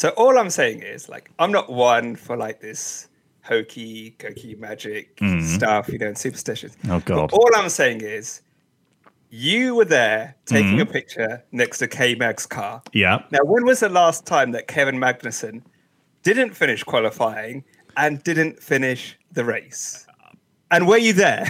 So all I'm saying is, like, I'm not one for like this hokey, cokey magic stuff, you know, and superstitions. Oh, God. But all I'm saying is, you were there taking Mm-hmm. a picture next to K Mag's car. Yeah. Now, when was the last time that Kevin Magnussen didn't finish qualifying and didn't finish the race? And were you there?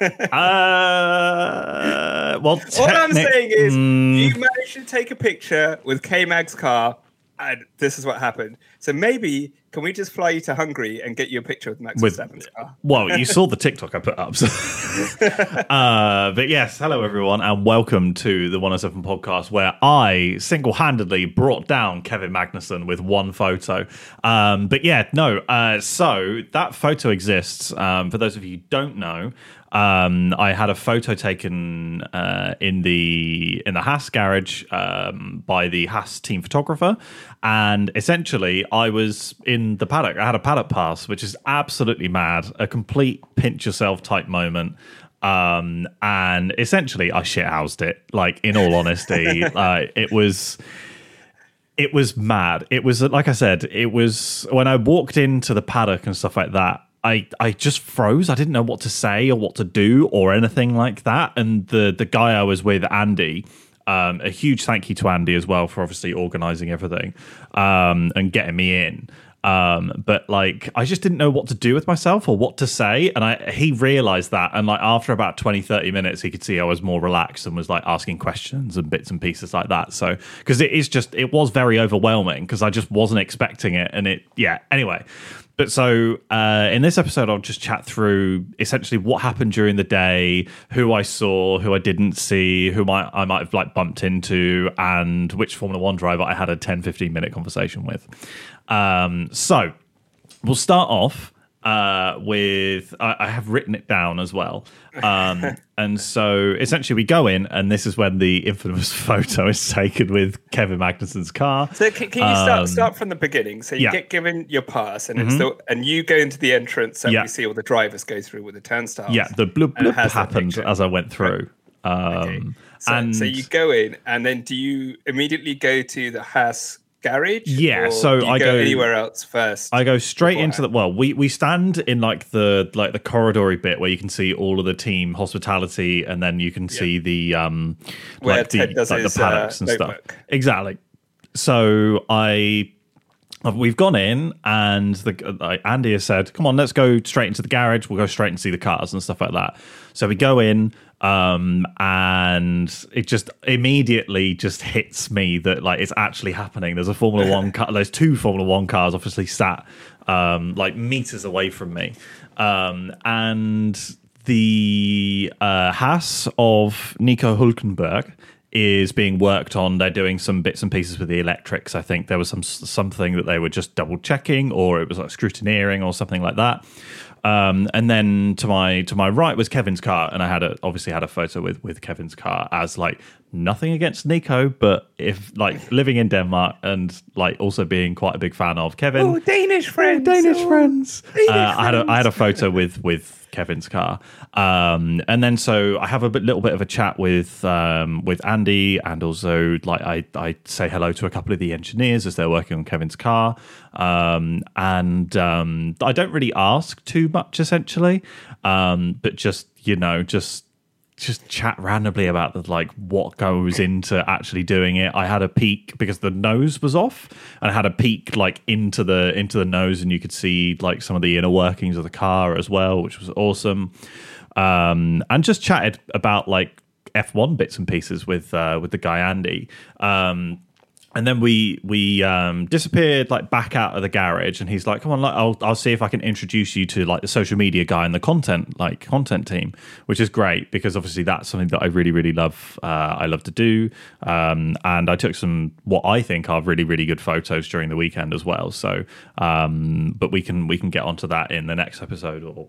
Uh, well, All I'm saying is, Mm, you managed to take a picture with K Mag's car, and this is what happened. So maybe can we just fly you to Hungary and get you a picture with Max With- Verstappen's car? well, you saw the TikTok I put up. So. uh, but yes, hello everyone, and welcome to the 107 podcast, where I single-handedly brought down Kevin Magnussen with one photo. Um, but yeah, no. Uh, so that photo exists. Um, for those of you who don't know, um, I had a photo taken uh, in the in the Haas garage um, by the Haas team photographer, and essentially I was in the paddock. I had a paddock pass, which is absolutely mad, a complete pinch yourself type moment. Um, and essentially I shithoused it. Like in all honesty, uh, it was it was mad. It was like I said, it was when I walked into the paddock and stuff like that. I, I just froze. I didn't know what to say or what to do or anything like that. And the the guy I was with, Andy, um, a huge thank you to Andy as well for obviously organising everything um, and getting me in. Um, but like I just didn't know what to do with myself or what to say. And I he realized that. And like after about 20, 30 minutes, he could see I was more relaxed and was like asking questions and bits and pieces like that. So because it is just it was very overwhelming because I just wasn't expecting it. And it yeah, anyway. But so uh, in this episode, I'll just chat through essentially what happened during the day, who I saw, who I didn't see, who might I might have like bumped into, and which Formula One driver I had a 10, 15 minute conversation with. Um, so we'll start off uh, with I, I have written it down as well. Um, and so essentially, we go in, and this is when the infamous photo is taken with Kevin Magnussen's car. So can, can you start start from the beginning? So you Um, yeah. Mm-hmm. get given your pass, and it's the and you go into the entrance, and Yeah. we see all the drivers go through with the turnstiles. Yeah, the blub And it blub has that happened as I went through. Um, Okay. So, and so you go in, and then do you immediately go to the Haas garage? Yeah, so I go, go- anywhere else first. I go straight into the well. We we stand in like the like the corridory bit where you can see all of the team hospitality, and then you can see the um Where like the Ted does like his, the paddocks uh, and stuff. Exactly. So I. We've gone in, and the like Andy has said, "Come on, let's go straight into the garage. We'll go straight and see the cars and stuff like that." So we go in, um, and it just immediately just hits me that like it's actually happening. There's a Formula One car. There's two Formula One cars, obviously sat um, like meters away from me, um, and the uh, Haas of Nico Hulkenberg is being worked on. They're doing some bits and pieces with the electrics. I think there was some something that they were just double checking, or it was like scrutineering, or something like that. Um, and then to my to my right was Kevin's car, and I had a obviously had a photo with with Kevin's car as like nothing against Nico, but if like living in Denmark and like also being quite a big fan of Kevin, oh, Danish friends. Danish oh. friends. Danish uh, I had a I had a photo with with Kevin's car, um, and then so I have a bit, little bit of a chat with um, with Andy, and also like I I say hello to a couple of the engineers as they're working on Kevin's car, um, and um, I don't really ask too much essentially, um, but just you know just just chat randomly about the like what goes into actually doing it. I had a peek because the nose was off, and I had a peek like into the into the nose, and you could see like some of the inner workings of the car as well, which was awesome. Um, and just chatted about like F1 bits and pieces with uh, with the guy Andy. Um, and then we we um, disappeared like back out of the garage, and he's like, "Come on, like, I'll I'll see if I can introduce you to like the social media guy and the content like content team," which is great because obviously that's something that I really really love. Uh, I love to do, um, and I took some what I think are really really good photos during the weekend as well. So, um, but we can we can get onto that in the next episode or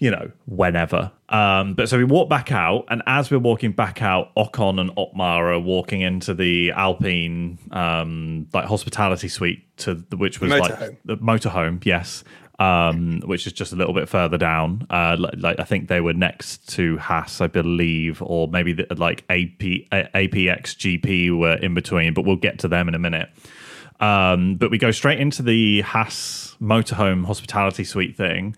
you know, whenever. Um, but so we walk back out, and as we're walking back out, Ocon and Otmar are walking into the Alpine um, like hospitality suite to the, which was like Motorhome. the motorhome, yes. Um, which is just a little bit further down. Uh, like, like I think they were next to Haas, I believe, or maybe the, like AP, A- APX GP were in between. But we'll get to them in a minute. Um, but we go straight into the Haas motorhome hospitality suite thing,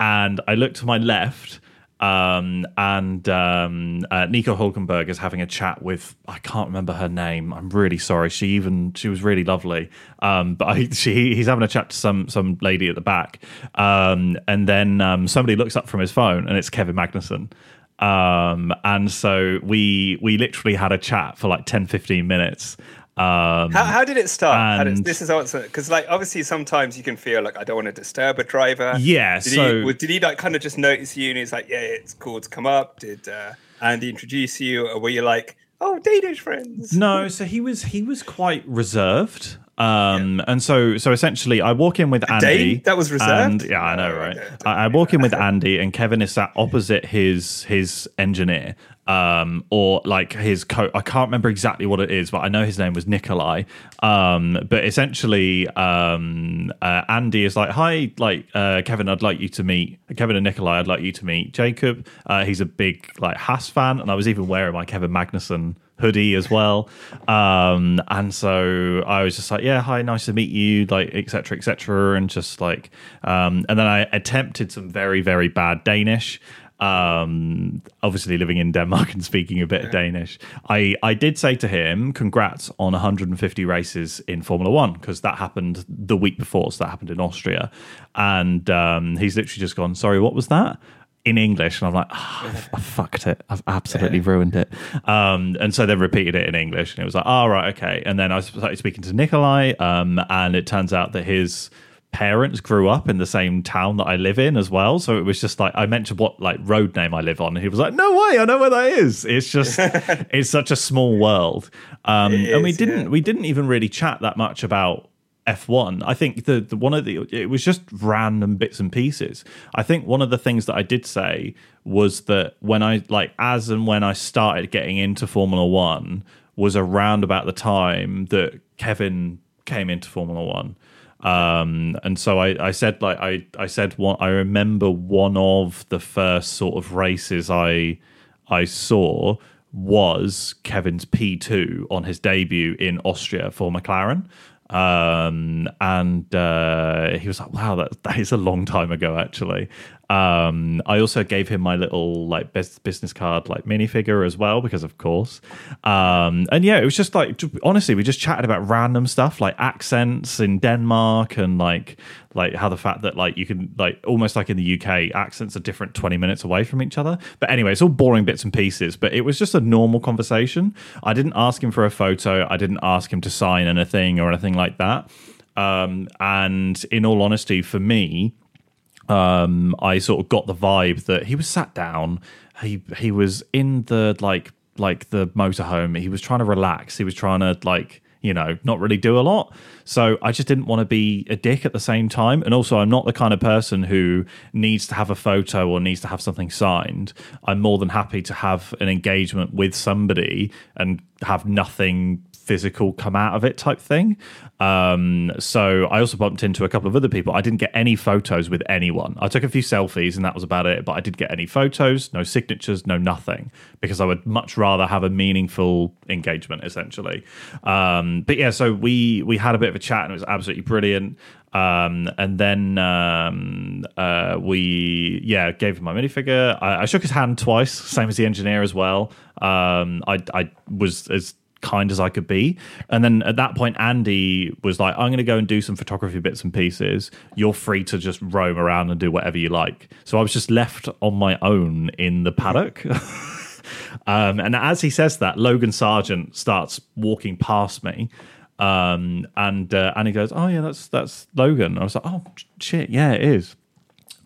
and I look to my left, um, and um, uh, Nico Hulkenberg is having a chat with I can't remember her name. I'm really sorry. She even she was really lovely, um, but I, she he's having a chat to some some lady at the back, um, and then um, somebody looks up from his phone, and it's Kevin Magnussen. Um, and so we we literally had a chat for like 10, 15 minutes. Um, How, how did it start? Did- this is also because, like, obviously, sometimes you can feel like I don't want to disturb a driver. Yeah, Did so- he, did he like kind of just notice you and he's like, yeah, it's cool to come up? Did uh, Andy introduce you, or were you like, oh, Danish friends? No, so he was he was quite reserved. Um, and so so essentially, I walk in with Andy. Dane? That was reserved? And, yeah, I know, Oh, right? I, I walk in with Andy, and Kevin is sat opposite his his engineer, um, or like his coat. I can't remember exactly what it is, but I know his name was Nikolai. Um, but essentially, um, uh, Andy is like, "Hi, like uh, Kevin, I'd like you to meet Kevin and Nikolai. I'd like you to meet Jacob. Uh, he's a big like Haas fan, and I was even wearing my Kevin Magnussen." hoodie as well um and so i was just like yeah hi nice to meet you like etc etc and just like um and then i attempted some very very bad danish um obviously living in denmark and speaking a bit of danish. I i did say to him congrats on 150 races in formula one because that happened the week before so that happened in austria. And um he's literally just gone sorry what was that? in English, and I'm like, oh, I've, I've fucked it. I've absolutely ruined it. Um, and so they repeated it in English, and it was like, oh, right, okay. And then I started speaking to Nikolai, um, and it turns out that his parents grew up in the same town that I live in as well. So it was just like I mentioned what like road name I live on, and he was like, "No way, I know where that is." It's just it's such a small world, um, It and we didn't yeah. we didn't even really chat that much about F1. I think the, the one of the it was just random bits and pieces. I think one of the things that I did say was that when I like as and when I started getting into Formula 1 was around about the time that Kevin came into Formula 1. Um and so I, I said like I, I said one I remember one of the first sort of races I I saw was Kevin's P2 on his debut in Austria for McLaren. Um, and uh, he was like, wow, that, that is a long time ago, actually. Um, I also gave him my little like bus- business card, like minifigure as well, because of course. Um, and yeah, it was just like, honestly, we just chatted about random stuff like accents in Denmark and like, like how the fact that like you can like almost like in the UK accents are different 20 minutes away from each other. But anyway, it's all boring bits and pieces, but it was just a normal conversation. I didn't ask him for a photo. I didn't ask him to sign anything or anything like that. Um, and in all honesty, for me, um, I sort of got the vibe that he was sat down. He he was in the like like the motorhome. He was trying to relax. He was trying to like you know not really do a lot. So I just didn't want to be a dick at the same time. And also, I'm not the kind of person who needs to have a photo or needs to have something signed. I'm more than happy to have an engagement with somebody and have nothing physical come out of it type thing. Um, so I also bumped into a couple of other people. I didn't get any photos with anyone. I took a few selfies and that was about it, but I didn't get any photos, no signatures, no nothing, because I would much rather have a meaningful engagement essentially. Um, but yeah, so we we had a bit of a chat and it was absolutely brilliant. Um, and then um, uh, we, yeah, gave him my minifigure. I, I shook his hand twice, same as the engineer as well. Um, I, I was as kind as I could be. And then at that point, Andy was like, I'm going to go and do some photography bits and pieces. You're free to just roam around and do whatever you like. So I was just left on my own in the paddock. um, and as he says that, Logan Sargeant starts walking past me. Um, and uh, and he goes, "Oh yeah, that's that's Logan." I was like, "Oh shit, yeah, it is."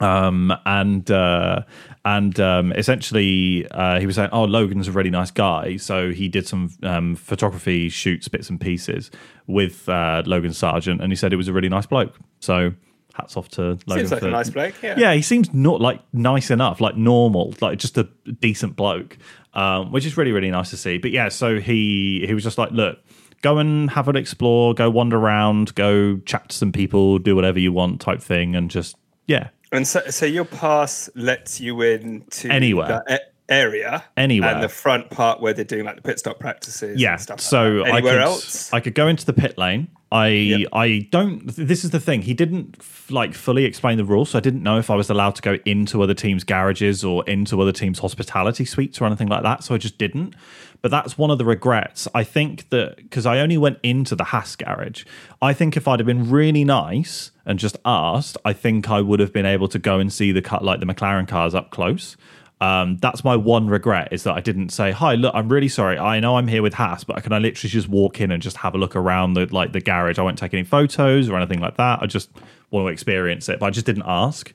Um, and uh, and um, essentially uh, he was saying, "Oh, Logan's a really nice guy." So he did some um, photography shoots, bits and pieces with uh, Logan Sargeant, and he said it was a really nice bloke. So hats off to Logan. Seems like for, a nice bloke. Yeah. yeah, he seems not like nice enough, like normal, like just a decent bloke, um, which is really really nice to see. But yeah, so he he was just like, look, go and have an explore, go wander around, go chat to some people, do whatever you want, type thing, and just yeah, And so, so your pass lets you in to Anywhere. that area, Anywhere. and the front part where they're doing like the pit stop practices. yeah. and stuff. So like that. I anywhere could else? I could go into the pit lane. I yep. I don't. This is the thing. He didn't f- like fully explain the rules, so I didn't know if I was allowed to go into other teams' garages or into other teams' hospitality suites or anything like that. So I just didn't. But that's one of the regrets. I think that because I only went into the Haas garage, I think if I'd have been really nice and just asked, I think I would have been able to go and see the cut like the McLaren cars up close. Um, that's my one regret is that I didn't say, "Hi, look, I'm really sorry. I know I'm here with Haas, but can I literally just walk in and just have a look around the like the garage? I won't take any photos or anything like that. I just want to experience it." But I just didn't ask.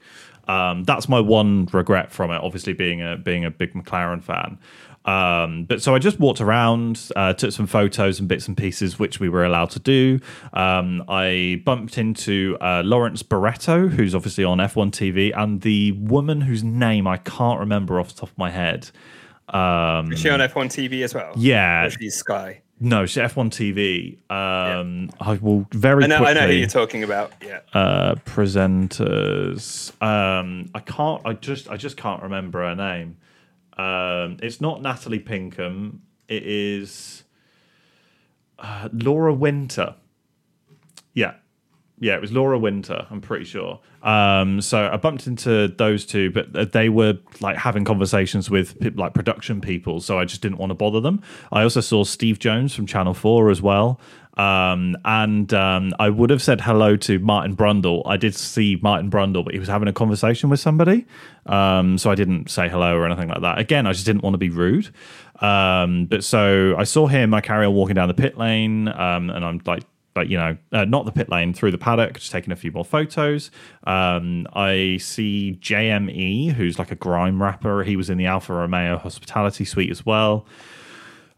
Um, that's my one regret from it. Obviously, being a being a big McLaren fan. Um, but so I just walked around, uh, took some photos and bits and pieces, which we were allowed to do. Um, I bumped into uh, Lawrence Barretto, who's obviously on F1 TV, and the woman whose name I can't remember off the top of my head. Um, Is she on F1 TV as well? Yeah. Or she's Sky. No, she's F1 TV. Um, yeah. I will very I know, quickly. I know who you're talking about. Yeah. Uh, presenters. Um, I can't. I just. I just can't remember her name. Um, it's not Natalie Pinkham. It is uh, Laura Winter. Yeah, yeah, it was Laura Winter. I'm pretty sure. Um, so I bumped into those two, but they were like having conversations with like production people, so I just didn't want to bother them. I also saw Steve Jones from Channel Four as well. Um, and um, I would have said hello to Martin Brundle. I did see Martin Brundle, but he was having a conversation with somebody. Um, so I didn't say hello or anything like that. Again, I just didn't want to be rude. Um, but so I saw him. I carry on walking down the pit lane, um, and I'm like, like you know, uh, not the pit lane, through the paddock, just taking a few more photos. Um, I see JME, who's like a grime rapper. He was in the Alfa Romeo hospitality suite as well.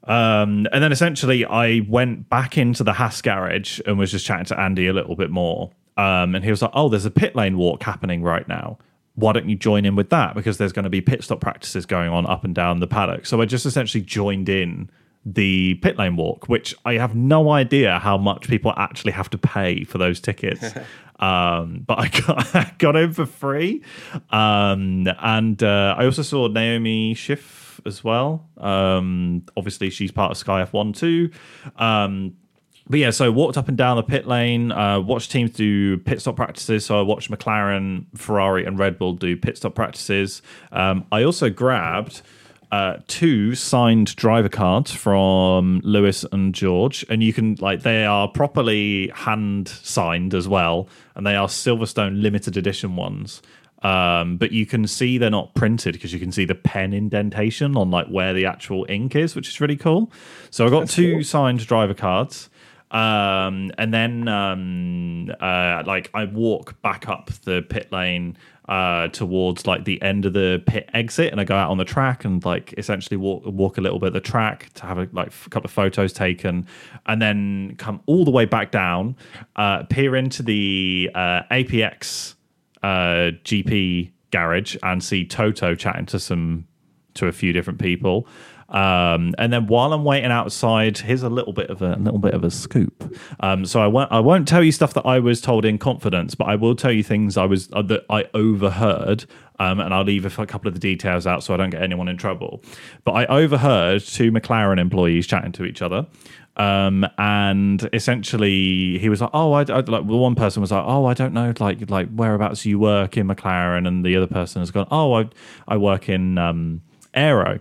Um, and then essentially, I went back into the Haas garage and was just chatting to Andy a little bit more. Um, and he was like, "Oh, there's a pit lane walk happening right now. Why don't you join in with that? Because there's going to be pit stop practices going on up and down the paddock." So I just essentially joined in the pit lane walk, which I have no idea how much people actually have to pay for those tickets. um, but I got, I got in for free. Um, and uh, I also saw Naomi Schiff as well. Um, obviously, she's part of Sky F1 too. Um, but yeah, so walked up and down the pit lane, uh, watched teams do pit stop practices. So I watched McLaren, Ferrari, and Red Bull do pit stop practices. Um, I also grabbed uh, two signed driver cards from Lewis and George, and you can like they are properly hand signed as well, and they are Silverstone limited edition ones. Um, but you can see they're not printed because you can see the pen indentation on like where the actual ink is, which is really cool. So I got That's two cool. signed driver cards. Um, and then um, uh, like I walk back up the pit lane uh, towards like the end of the pit exit, and I go out on the track and like essentially walk walk a little bit of the track to have a like a couple of photos taken, and then come all the way back down, uh, peer into the uh, APX uh, GP garage and see Toto chatting to some to a few different people. Um, and then while I'm waiting outside, here's a little bit of a, a little bit of a scoop. Um, so I won't I won't tell you stuff that I was told in confidence, but I will tell you things I was uh, that I overheard. Um, and I'll leave a, couple of the details out so I don't get anyone in trouble. But I overheard two McLaren employees chatting to each other. Um, and essentially, he was like, "Oh, I, I like." One person was like, "Oh, I don't know, like, like whereabouts you work in McLaren," and the other person has gone, "Oh, I, I work in um, Aero."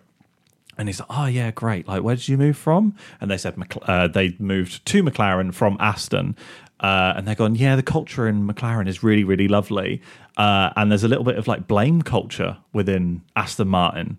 And he's like, "Oh yeah, great. Like, where did you move from?" And they said uh, they moved to McLaren from Aston. Uh, and they're going, yeah, the culture in McLaren is really, really lovely. Uh, and there's a little bit of like blame culture within Aston Martin.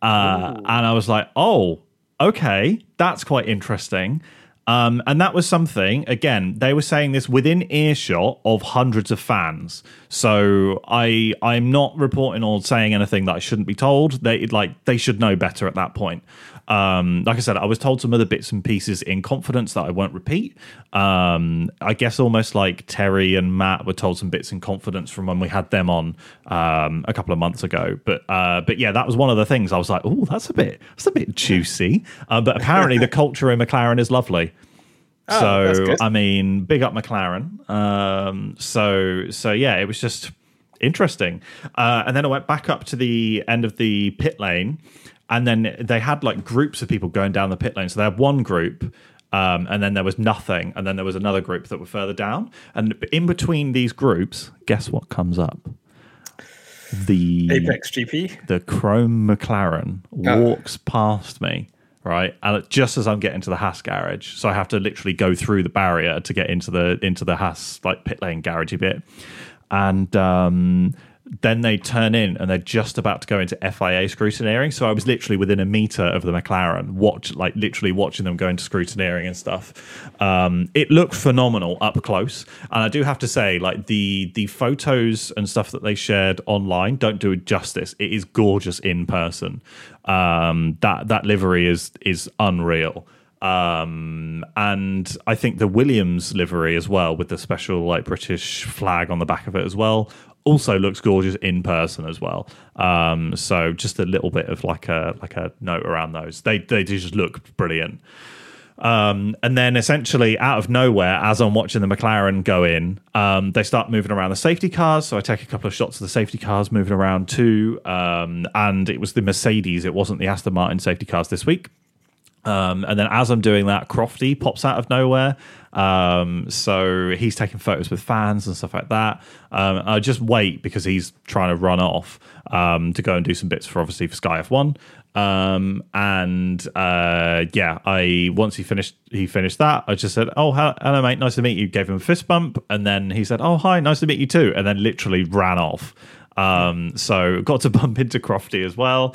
Uh, and I was like, oh, okay, that's quite interesting. Um, and that was something, again, they were saying this within earshot of hundreds of fans. So I I'm not reporting or saying anything that I shouldn't be told. They like they should know better at that point. Um, like I said, I was told some other bits and pieces in confidence that I won't repeat. Um, I guess almost like Terry and Matt were told some bits in confidence from when we had them on um, a couple of months ago. But uh, but yeah, that was one of the things I was like, oh, that's a bit that's a bit juicy. Uh, but apparently, the culture in McLaren is lovely. Oh, so I mean, big up McLaren. Um, so so yeah, it was just interesting. Uh, and then I went back up to the end of the pit lane and then they had like groups of people going down the pit lane. So they had one group Um, and then there was nothing, and then there was another group that were further down. And in between these groups, guess what comes up? The Apex GP. the Chrome McLaren Oh. walks past me, right? And just as I'm getting to the Haas garage, so I have to literally go through the barrier to get into the into the Haas like pit lane garagey bit, and um, then they turn in and they're just about to go into FIA scrutineering. So I was literally within a meter of the McLaren, watch like literally watching them go into scrutineering and stuff. Um, it looked phenomenal up close, and I do have to say, like the the photos and stuff that they shared online don't do it justice. It is gorgeous in person. Um, that that livery is is unreal. Um, and I think the Williams livery as well, with the special like British flag on the back of it as well, also looks gorgeous in person as well. Um, so just a little bit of like a like a note around those. They they just look brilliant. Um, and then essentially out of nowhere, as I'm watching the McLaren go in, um, they start moving around the safety cars. So I take a couple of shots of the safety cars moving around too. Um, and it was the Mercedes, it wasn't the Aston Martin safety cars this week. Um, and then as I'm doing that, Crofty pops out of nowhere. Um, so he's taking photos with fans and stuff like that. Um, I just wait because he's trying to run off um, to go and do some bits for obviously for Sky F1. Um, and uh, yeah, I once he finished he finished that, I just said, "Oh, hello, mate, nice to meet you." Gave him a fist bump, and then he said, "Oh, hi, nice to meet you too," and then literally ran off. Um, so got to bump into Crofty as well.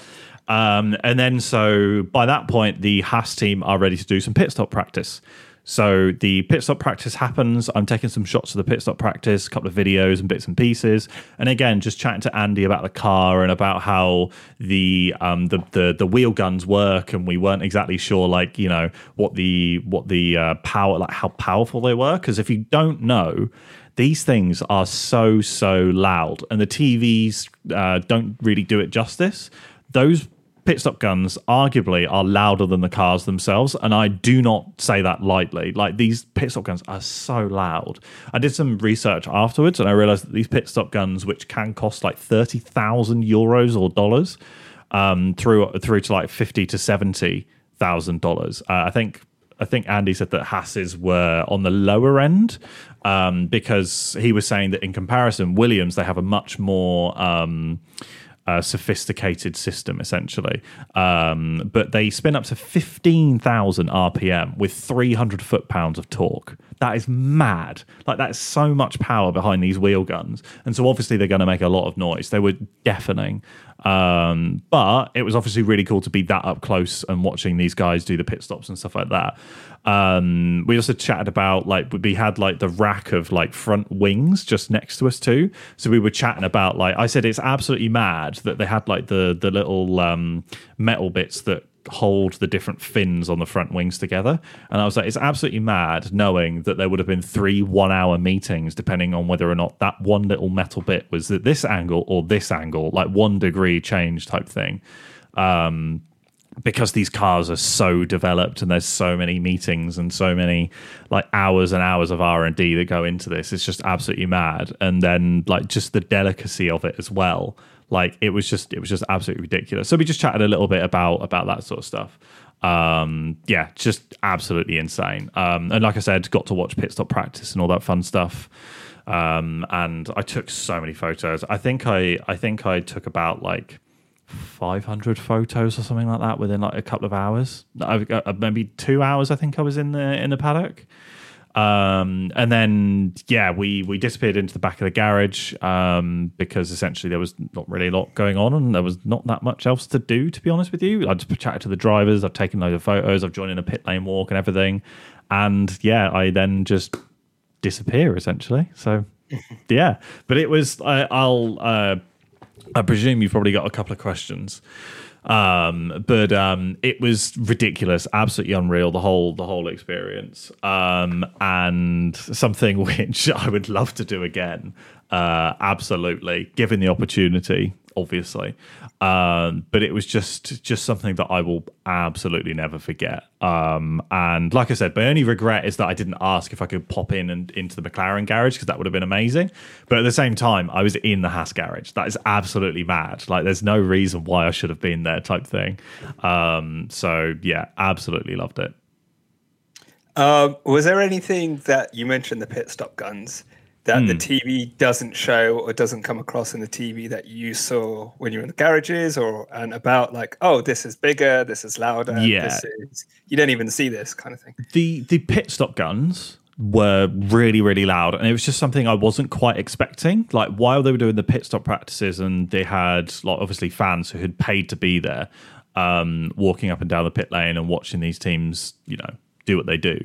Um, and then, so by that point, the Haas team are ready to do some pit stop practice. So the pit stop practice happens. I'm taking some shots of the pit stop practice, a couple of videos and bits and pieces, and again, just chatting to Andy about the car and about how the um, the, the the wheel guns work, and we weren't exactly sure, like you know, what the what the uh, power, like how powerful they were. Because if you don't know, these things are so so loud, and the TVs uh, don't really do it justice. Those pit stop guns arguably are louder than the cars themselves and i do not say that lightly. Like these pit stop guns are so loud. I did some research afterwards and i realized that these pit stop guns which can cost like 30,000 euros or dollars um through through to like 50 to 70 thousand dollars. Uh, i think I think Andy said that Haas's were on the lower end um, because he was saying that in comparison, Williams they have a much more um, uh, sophisticated system essentially, um, but they spin up to fifteen thousand RPM with three hundred foot pounds of torque. That is mad. Like that's so much power behind these wheel guns, and so obviously they're going to make a lot of noise. They were deafening. Um, but it was obviously really cool to be that up close and watching these guys do the pit stops and stuff like that. Um, we also chatted about like we had like the rack of like front wings just next to us too. So we were chatting about like I said it's absolutely mad that they had like the the little um, metal bits that hold the different fins on the front wings together. And I was like, it's absolutely mad knowing that there would have been three one hour meetings depending on whether or not that one little metal bit was at this angle or this angle, like one degree change type thing. Um, because these cars are so developed and there's so many meetings and so many like hours and hours of r&d that go into this it's just absolutely mad and then like just the delicacy of it as well like it was just it was just absolutely ridiculous. So we just chatted a little bit about about that sort of stuff. Um yeah just absolutely insane. Um and like i said got to watch pit stop practice and all that fun stuff. Um and i took so many photos. I think i i think i took about like 500 photos or something like that within like a couple of hours. Got, uh, maybe two hours i think i was in the in the paddock um and then yeah we we disappeared into the back of the garage um because essentially there was not really a lot going on and there was not that much else to do to be honest with you. I just chatted to the drivers i've taken loads of photos i've joined in a pit lane walk and everything. And yeah i then just disappear essentially. So yeah. But it was I, i'll uh I presume you've probably got a couple of questions. Um, but um, it was ridiculous, absolutely unreal. The whole the whole experience, um, and something which I would love to do again. Uh, absolutely, given the opportunity, obviously. Um, but it was just just something that I will absolutely never forget. Um, and like I said, my only regret is that I didn't ask if I could pop in and into the McLaren garage because that would have been amazing. But at the same time, I was in the Haas garage. That is absolutely mad. Like, there's no reason why I should have been there, type thing. Um, so yeah, absolutely loved it. Um, was there anything that you mentioned the pit stop guns that the Hmm. TV doesn't show or doesn't come across in the TV that you saw when you were in the garages or and about like, oh, this is bigger, this is louder, Yeah. this is you don't even see this kind of thing. the the pit stop guns were really really loud and it was just something i wasn't quite expecting like while they were doing the pit stop practices and they had like obviously fans who had paid to be there um walking up and down the pit lane and watching these teams you know do what they do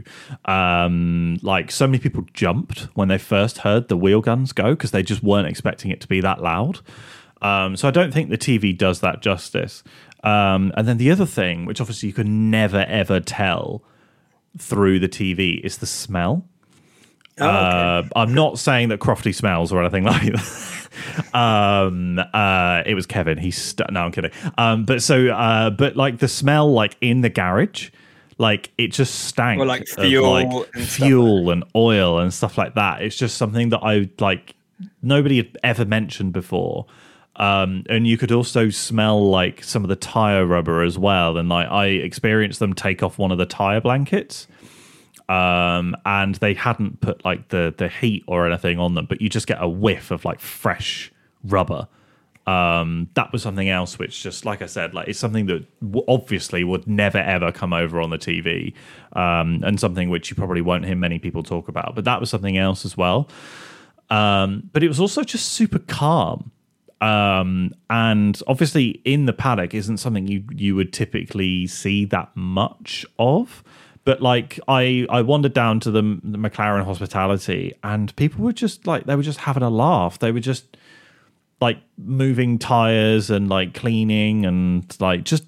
um like so many people jumped when they first heard the wheel guns go because they just weren't expecting it to be that loud um, so I don't think the TV does that justice. Um, and then the other thing, which obviously you can never ever tell through the TV, is the smell. Oh, okay. Uh, I'm not saying that Crofty smells or anything like that. um, uh, it was Kevin. He's st- no, I'm kidding. Um, but so, uh, but like the smell, like in the garage, like it just stank. Or, like, of, fuel like, and fuel and oil and stuff like that. It's just something that I like. Nobody had ever mentioned before. Um, and you could also smell like some of the tire rubber as well. And like I experienced them take off one of the tire blankets um, and they hadn't put like the the heat or anything on them, but you just get a whiff of like fresh rubber. Um, that was something else, which just like I said, like it's something that w- obviously would never ever come over on the TV, um, and something which you probably won't hear many people talk about. But that was something else as well. Um, but it was also just super calm. Um, and obviously in the paddock isn't something you you would typically see that much of. But like I I wandered down to the, the McLaren hospitality and people were just like they were just having a laugh. They were just like moving tires and like cleaning and like just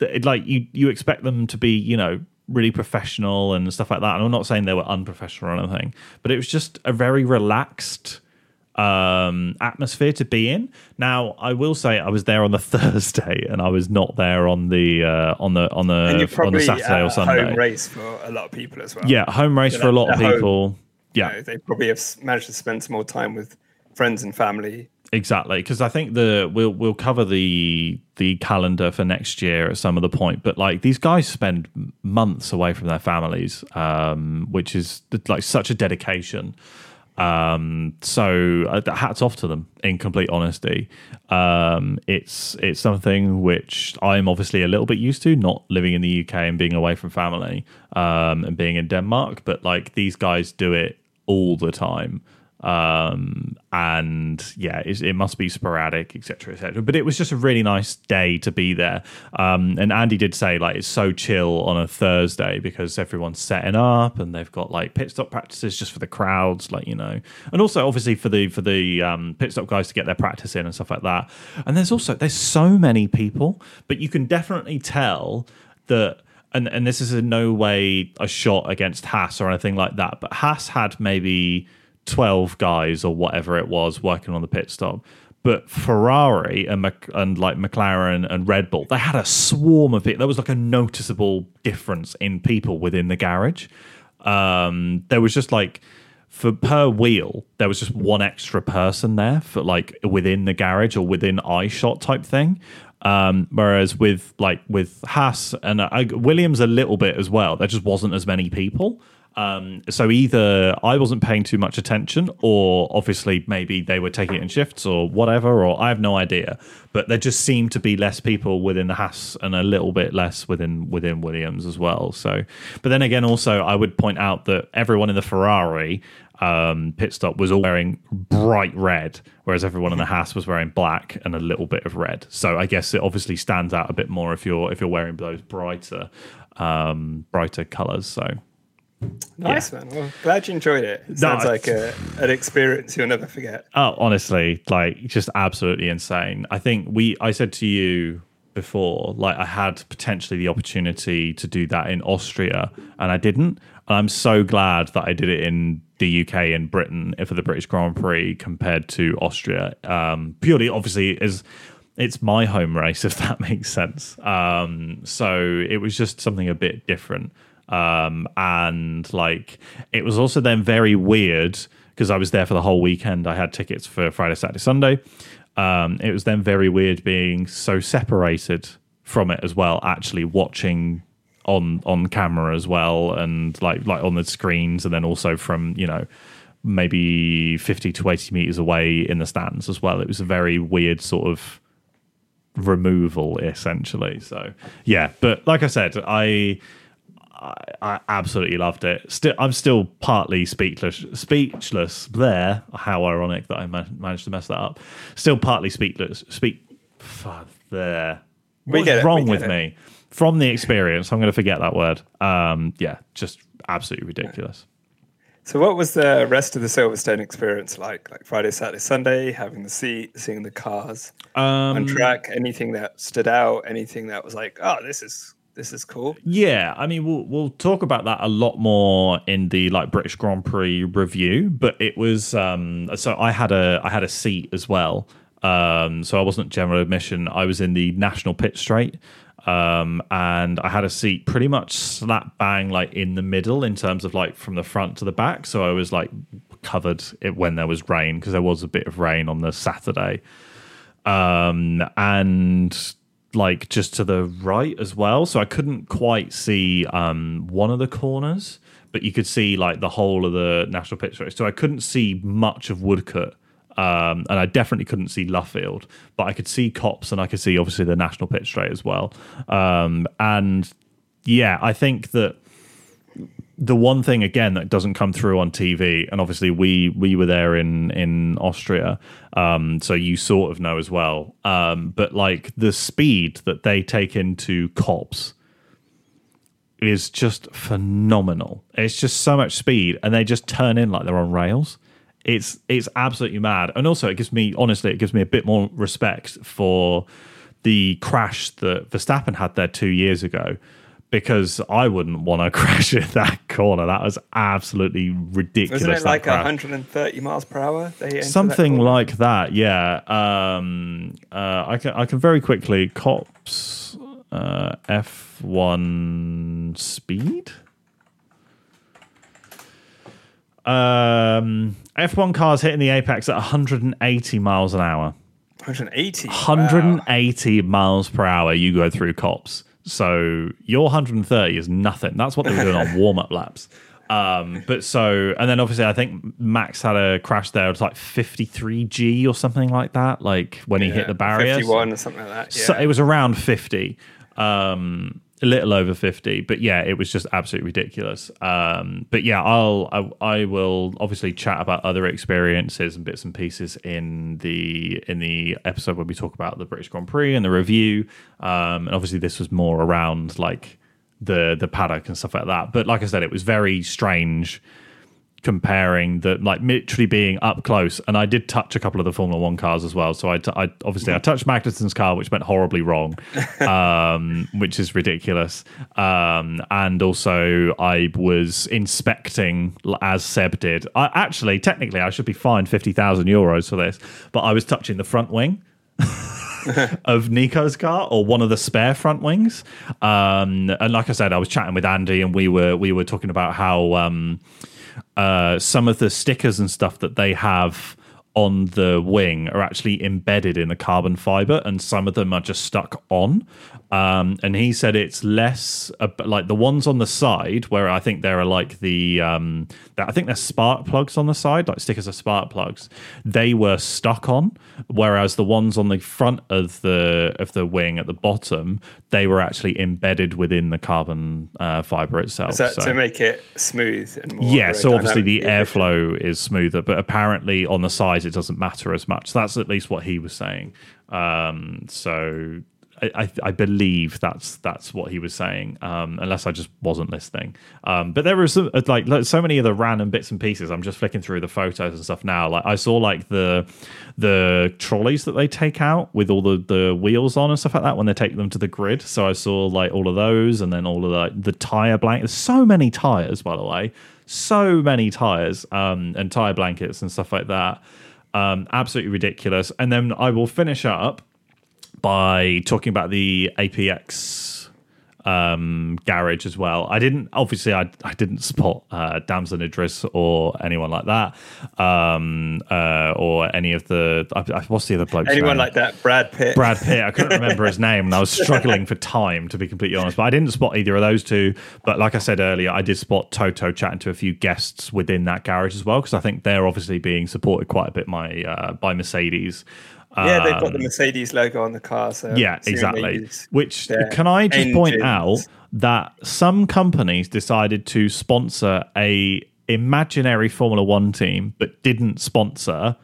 it, like you you expect them to be you know really professional and stuff like that and i'm not saying they were unprofessional or anything but it was just a very relaxed um atmosphere to be in now i will say i was there on the thursday and i was not there on the uh on the on the on the saturday at or sunday home race for a lot of people as well. yeah home race for a lot of at home. people You yeah know, they probably have managed to spend some more time with friends and family. Exactly, because I think the we'll we'll cover the the calendar for next year at some of the point, but like these guys spend months away from their families, um, which is like such a dedication. Um, so uh, hats off to them. In complete honesty, um, it's it's something which I'm obviously a little bit used to, not living in the UK and being away from family, um, and being in Denmark. But like these guys do it all the time um and yeah it, must be sporadic etc etc but it was just a really nice day to be there. Um and andy did say like it's so chill on a thursday because everyone's setting up and they've got like pit stop practices just for the crowds like you know. And also obviously for the for the um pit stop guys to get their practice in and stuff like that. And there's also there's so many people but you can definitely tell that and and this is in no way a shot against Haas or anything like that, but Haas had maybe 12 guys or whatever it was working on the pit stop. But Ferrari and Mc, and like McLaren and Red Bull, they had a swarm of people. There was like a noticeable difference in people within the garage. Um, there was just like for per wheel, there was just one extra person there for like within the garage or within eye shot type thing. Um, whereas with like with Haas and uh, Williams a little bit as well, there just wasn't as many people. Um, so either I wasn't paying too much attention, or obviously maybe they were taking it in shifts or whatever, or I have no idea. But there just seemed to be less people within the Haas and a little bit less within within Williams as well. So, but then again, also I would point out that everyone in the Ferrari um, pit stop was all wearing bright red, whereas everyone in the Haas was wearing black and a little bit of red. So I guess it obviously stands out a bit more if you're if you're wearing those brighter um, brighter colours. So Nice man. Well, glad you enjoyed it. it sounds No, like a, an experience you'll never forget. Oh, honestly, like just absolutely insane. I think we I said to you before, like I had potentially the opportunity to do that in Austria and I didn't. And I'm so glad that I did it in the UK and Britain for the British Grand Prix compared to Austria. Um, purely obviously is it's my home race if that makes sense. Um, so it was just something a bit different. Um, and like it was also then very weird because I was there for the whole weekend. I had tickets for Friday, Saturday, Sunday. Um, it was then very weird being so separated from it as well. Actually, watching on on camera as well, and like like on the screens, and then also from you know maybe 50 to 80 meters away in the stands as well. It was a very weird sort of removal essentially. So yeah, but like I said, I I, I absolutely loved it. Still, I'm still partly speechless. Speechless there. How ironic that I ma- managed to mess that up. Still partly speechless. Speak there. What's wrong with it. me? From the experience, I'm going to forget that word. Um, yeah, just absolutely ridiculous. So, what was the rest of the Silverstone experience like? Like Friday, Saturday, Sunday, having the seat, seeing the cars on Um, track. Anything that stood out? Anything that was like, oh, this is this is cool. Yeah, I mean, we'll we'll talk about that a lot more in the like British Grand Prix review. But it was um, so I had a I had a seat as well. Um, so I wasn't general admission. I was in the national pit straight, um, and I had a seat pretty much slap bang like in the middle in terms of like from the front to the back. So I was like covered it when there was rain because there was a bit of rain on the Saturday um, and like just to the right as well. So I couldn't quite see um, one of the corners, but you could see like the whole of the national pit straight. So I couldn't see much of Woodcote. Um, and I definitely couldn't see Luffield, but I could see Copse and I could see obviously the national pit straight as well. Um, and yeah, I think that the one thing again that doesn't come through on TV, and obviously we we were there in in Austria, um, so you sort of know as well. Um, but like the speed that they take into copse is just phenomenal. It's just so much speed, and they just turn in like they're on rails. It's it's absolutely mad, and also it gives me honestly it gives me a bit more respect for the crash that Verstappen had there two years ago because I wouldn't want to crash in that corner. That was absolutely ridiculous. Wasn't it like crash. 130 miles per hour? That Something corner? like that, yeah. Um, uh, I can I can very quickly copse uh, F one speed. Um, F1 cars hitting the apex at 180 miles an hour. 180. Wow. 180 miles per hour you go through copse. So your 130 is nothing. That's what they were doing on warm up laps. Um, but so, and then obviously, I think Max had a crash there. It was like 53G or something like that, like when he hit the barrier. 51 or something like that. Yeah. So it was around 50, um, a little over 50. But yeah, it was just absolutely ridiculous. Um, but yeah, I'll I, I will obviously chat about other experiences and bits and pieces in the in the episode where we talk about the British Grand Prix and the review. Um, and obviously, this was more around like the the paddock and stuff like that. But like I said, it was very strange comparing the like literally being up close and i did touch a couple of the formula one cars as well. So i, t- I obviously i touched magnussen's car which went horribly wrong um which is ridiculous. Um and also i was inspecting as seb did. I actually technically i should be fined 50000 euros for this but i was touching the front wing of Nico's car or one of the spare front wings. Um, and like I said, I was chatting with Andy and we were we were talking about how um, uh, some of the stickers and stuff that they have on the wing are actually embedded in the carbon fiber and some of them are just stuck on um, and he said it's less uh, like the ones on the side where i think there are like the um, that i think there's spark plugs on the side like stickers of spark plugs they were stuck on whereas the ones on the front of the of the wing at the bottom they were actually embedded within the carbon uh, fiber itself that so. to make it smooth and more Yeah, so obviously the airflow is smoother, but apparently on the sides it doesn't matter as much. That's at least what he was saying. Um, so I, I, I believe that's that's what he was saying, um, unless I just wasn't listening. Um, but there was some, like like, so many of the random bits and pieces. I'm just flicking through the photos and stuff now. Like I saw like the the trolleys that they take out with all the the wheels on and stuff like that when they take them to the grid. So I saw like all of those, and then all of the the tire blankets. So many tires, by the way, so many tires um, and tire blankets and stuff like that. Um, absolutely ridiculous. And then I will finish up by talking about the APX um, garage as well. I didn't obviously I, I didn't spot uh, Damson Idris or anyone like that, um, uh, or any of the I, what's the other bloke? Anyone name? like that? Brad Pitt. Brad Pitt. I couldn't remember his name, and I was struggling for time to be completely honest. But I didn't spot either of those two. But like I said earlier, I did spot Toto chatting to a few guests within that garage as well because I think they're obviously being supported quite a bit by uh, by Mercedes. Yeah, they've got the um, Mercedes logo on the car. So yeah, exactly. Which can I just engines. point out that some companies decided to sponsor a imaginary Formula One team, but didn't sponsor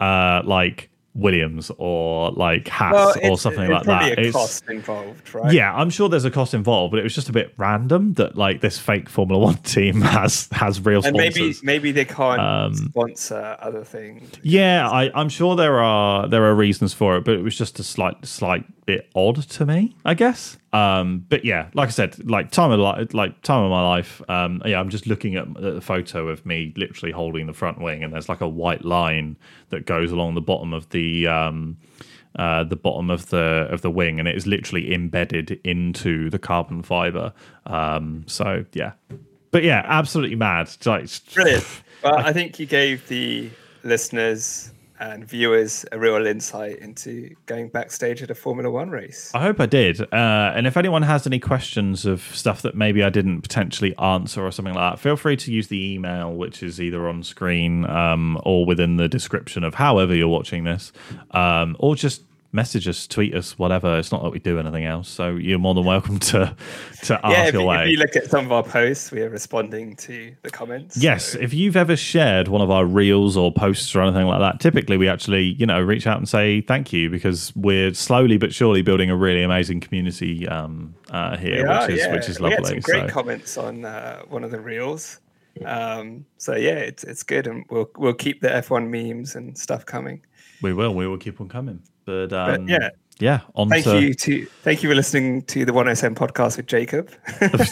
uh, like Williams or like Haas well, or something like that. it's cost involved, right? Yeah, I'm sure there's a cost involved, but it was just a bit random that like this fake Formula One team has has real and sponsors. maybe maybe they can't um, sponsor other things. Yeah, I, I'm sure there are there are reasons for it, but it was just a slight slight bit odd to me, I guess. Um, but yeah, like I said, like time of li- like time of my life. Um, yeah, I'm just looking at the photo of me literally holding the front wing, and there's like a white line that goes along the bottom of the um, uh, the bottom of the of the wing, and it is literally embedded into the carbon fiber. Um, so yeah, but yeah, absolutely mad. Like, Brilliant. Well, I think you gave the listeners and viewers a real insight into going backstage at a Formula One race. I hope I did. Uh, and if anyone has any questions of stuff that maybe I didn't potentially answer or something like that, feel free to use the email, which is either on screen um, or within the description of however you're watching this, um, or just message us, tweet us, whatever. It's not that we do anything else, so you're more than welcome to to ask yeah, if, away. If you look at some of our posts, we are responding to the comments. Yes, so. if you've ever shared one of our reels or posts or anything like that, typically we actually you know reach out and say thank you because we're slowly but surely building a really amazing community um, uh, here, which is yeah. which is lovely. We had some great so. comments on uh, one of the reels. Um, so yeah, it's it's good, and we'll we'll keep the F1 memes and stuff coming. We will. We will keep on coming. But, um, but yeah, yeah. thank to... you to thank you for listening to the 107 podcast with Jacob.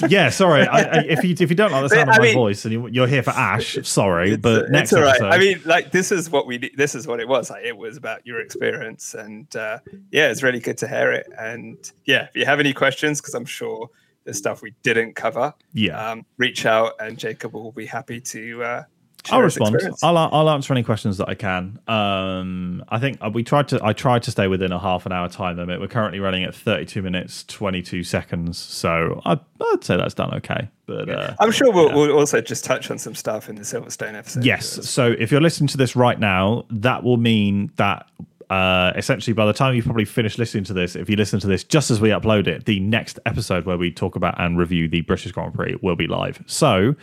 yeah, sorry. I, I, if you if you don't like the sound but, of my mean, voice and you, are here for Ash, sorry, but next it's all right. Episode... I mean, like this is what we this is what it was. Like it was about your experience, and uh, yeah, it's really good to hear it. And yeah, if you have any questions, because I'm sure there's stuff we didn't cover, yeah, um, reach out, and Jacob will be happy to. Uh, I'll respond. I'll I'll answer any questions that I can. Um, I think uh, we tried to. I tried to stay within a half an hour time limit. We're currently running at thirty two minutes twenty two seconds, so I, would say that's done okay. But yeah. uh, I'm sure we'll, yeah. we'll, also just touch on some stuff in the Silverstone episode. Yes. So if you're listening to this right now, that will mean that uh, essentially by the time you probably finish listening to this, if you listen to this just as we upload it, the next episode where we talk about and review the British Grand Prix will be live. So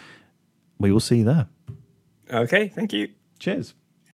we will see you there. Okay, thank you. Cheers.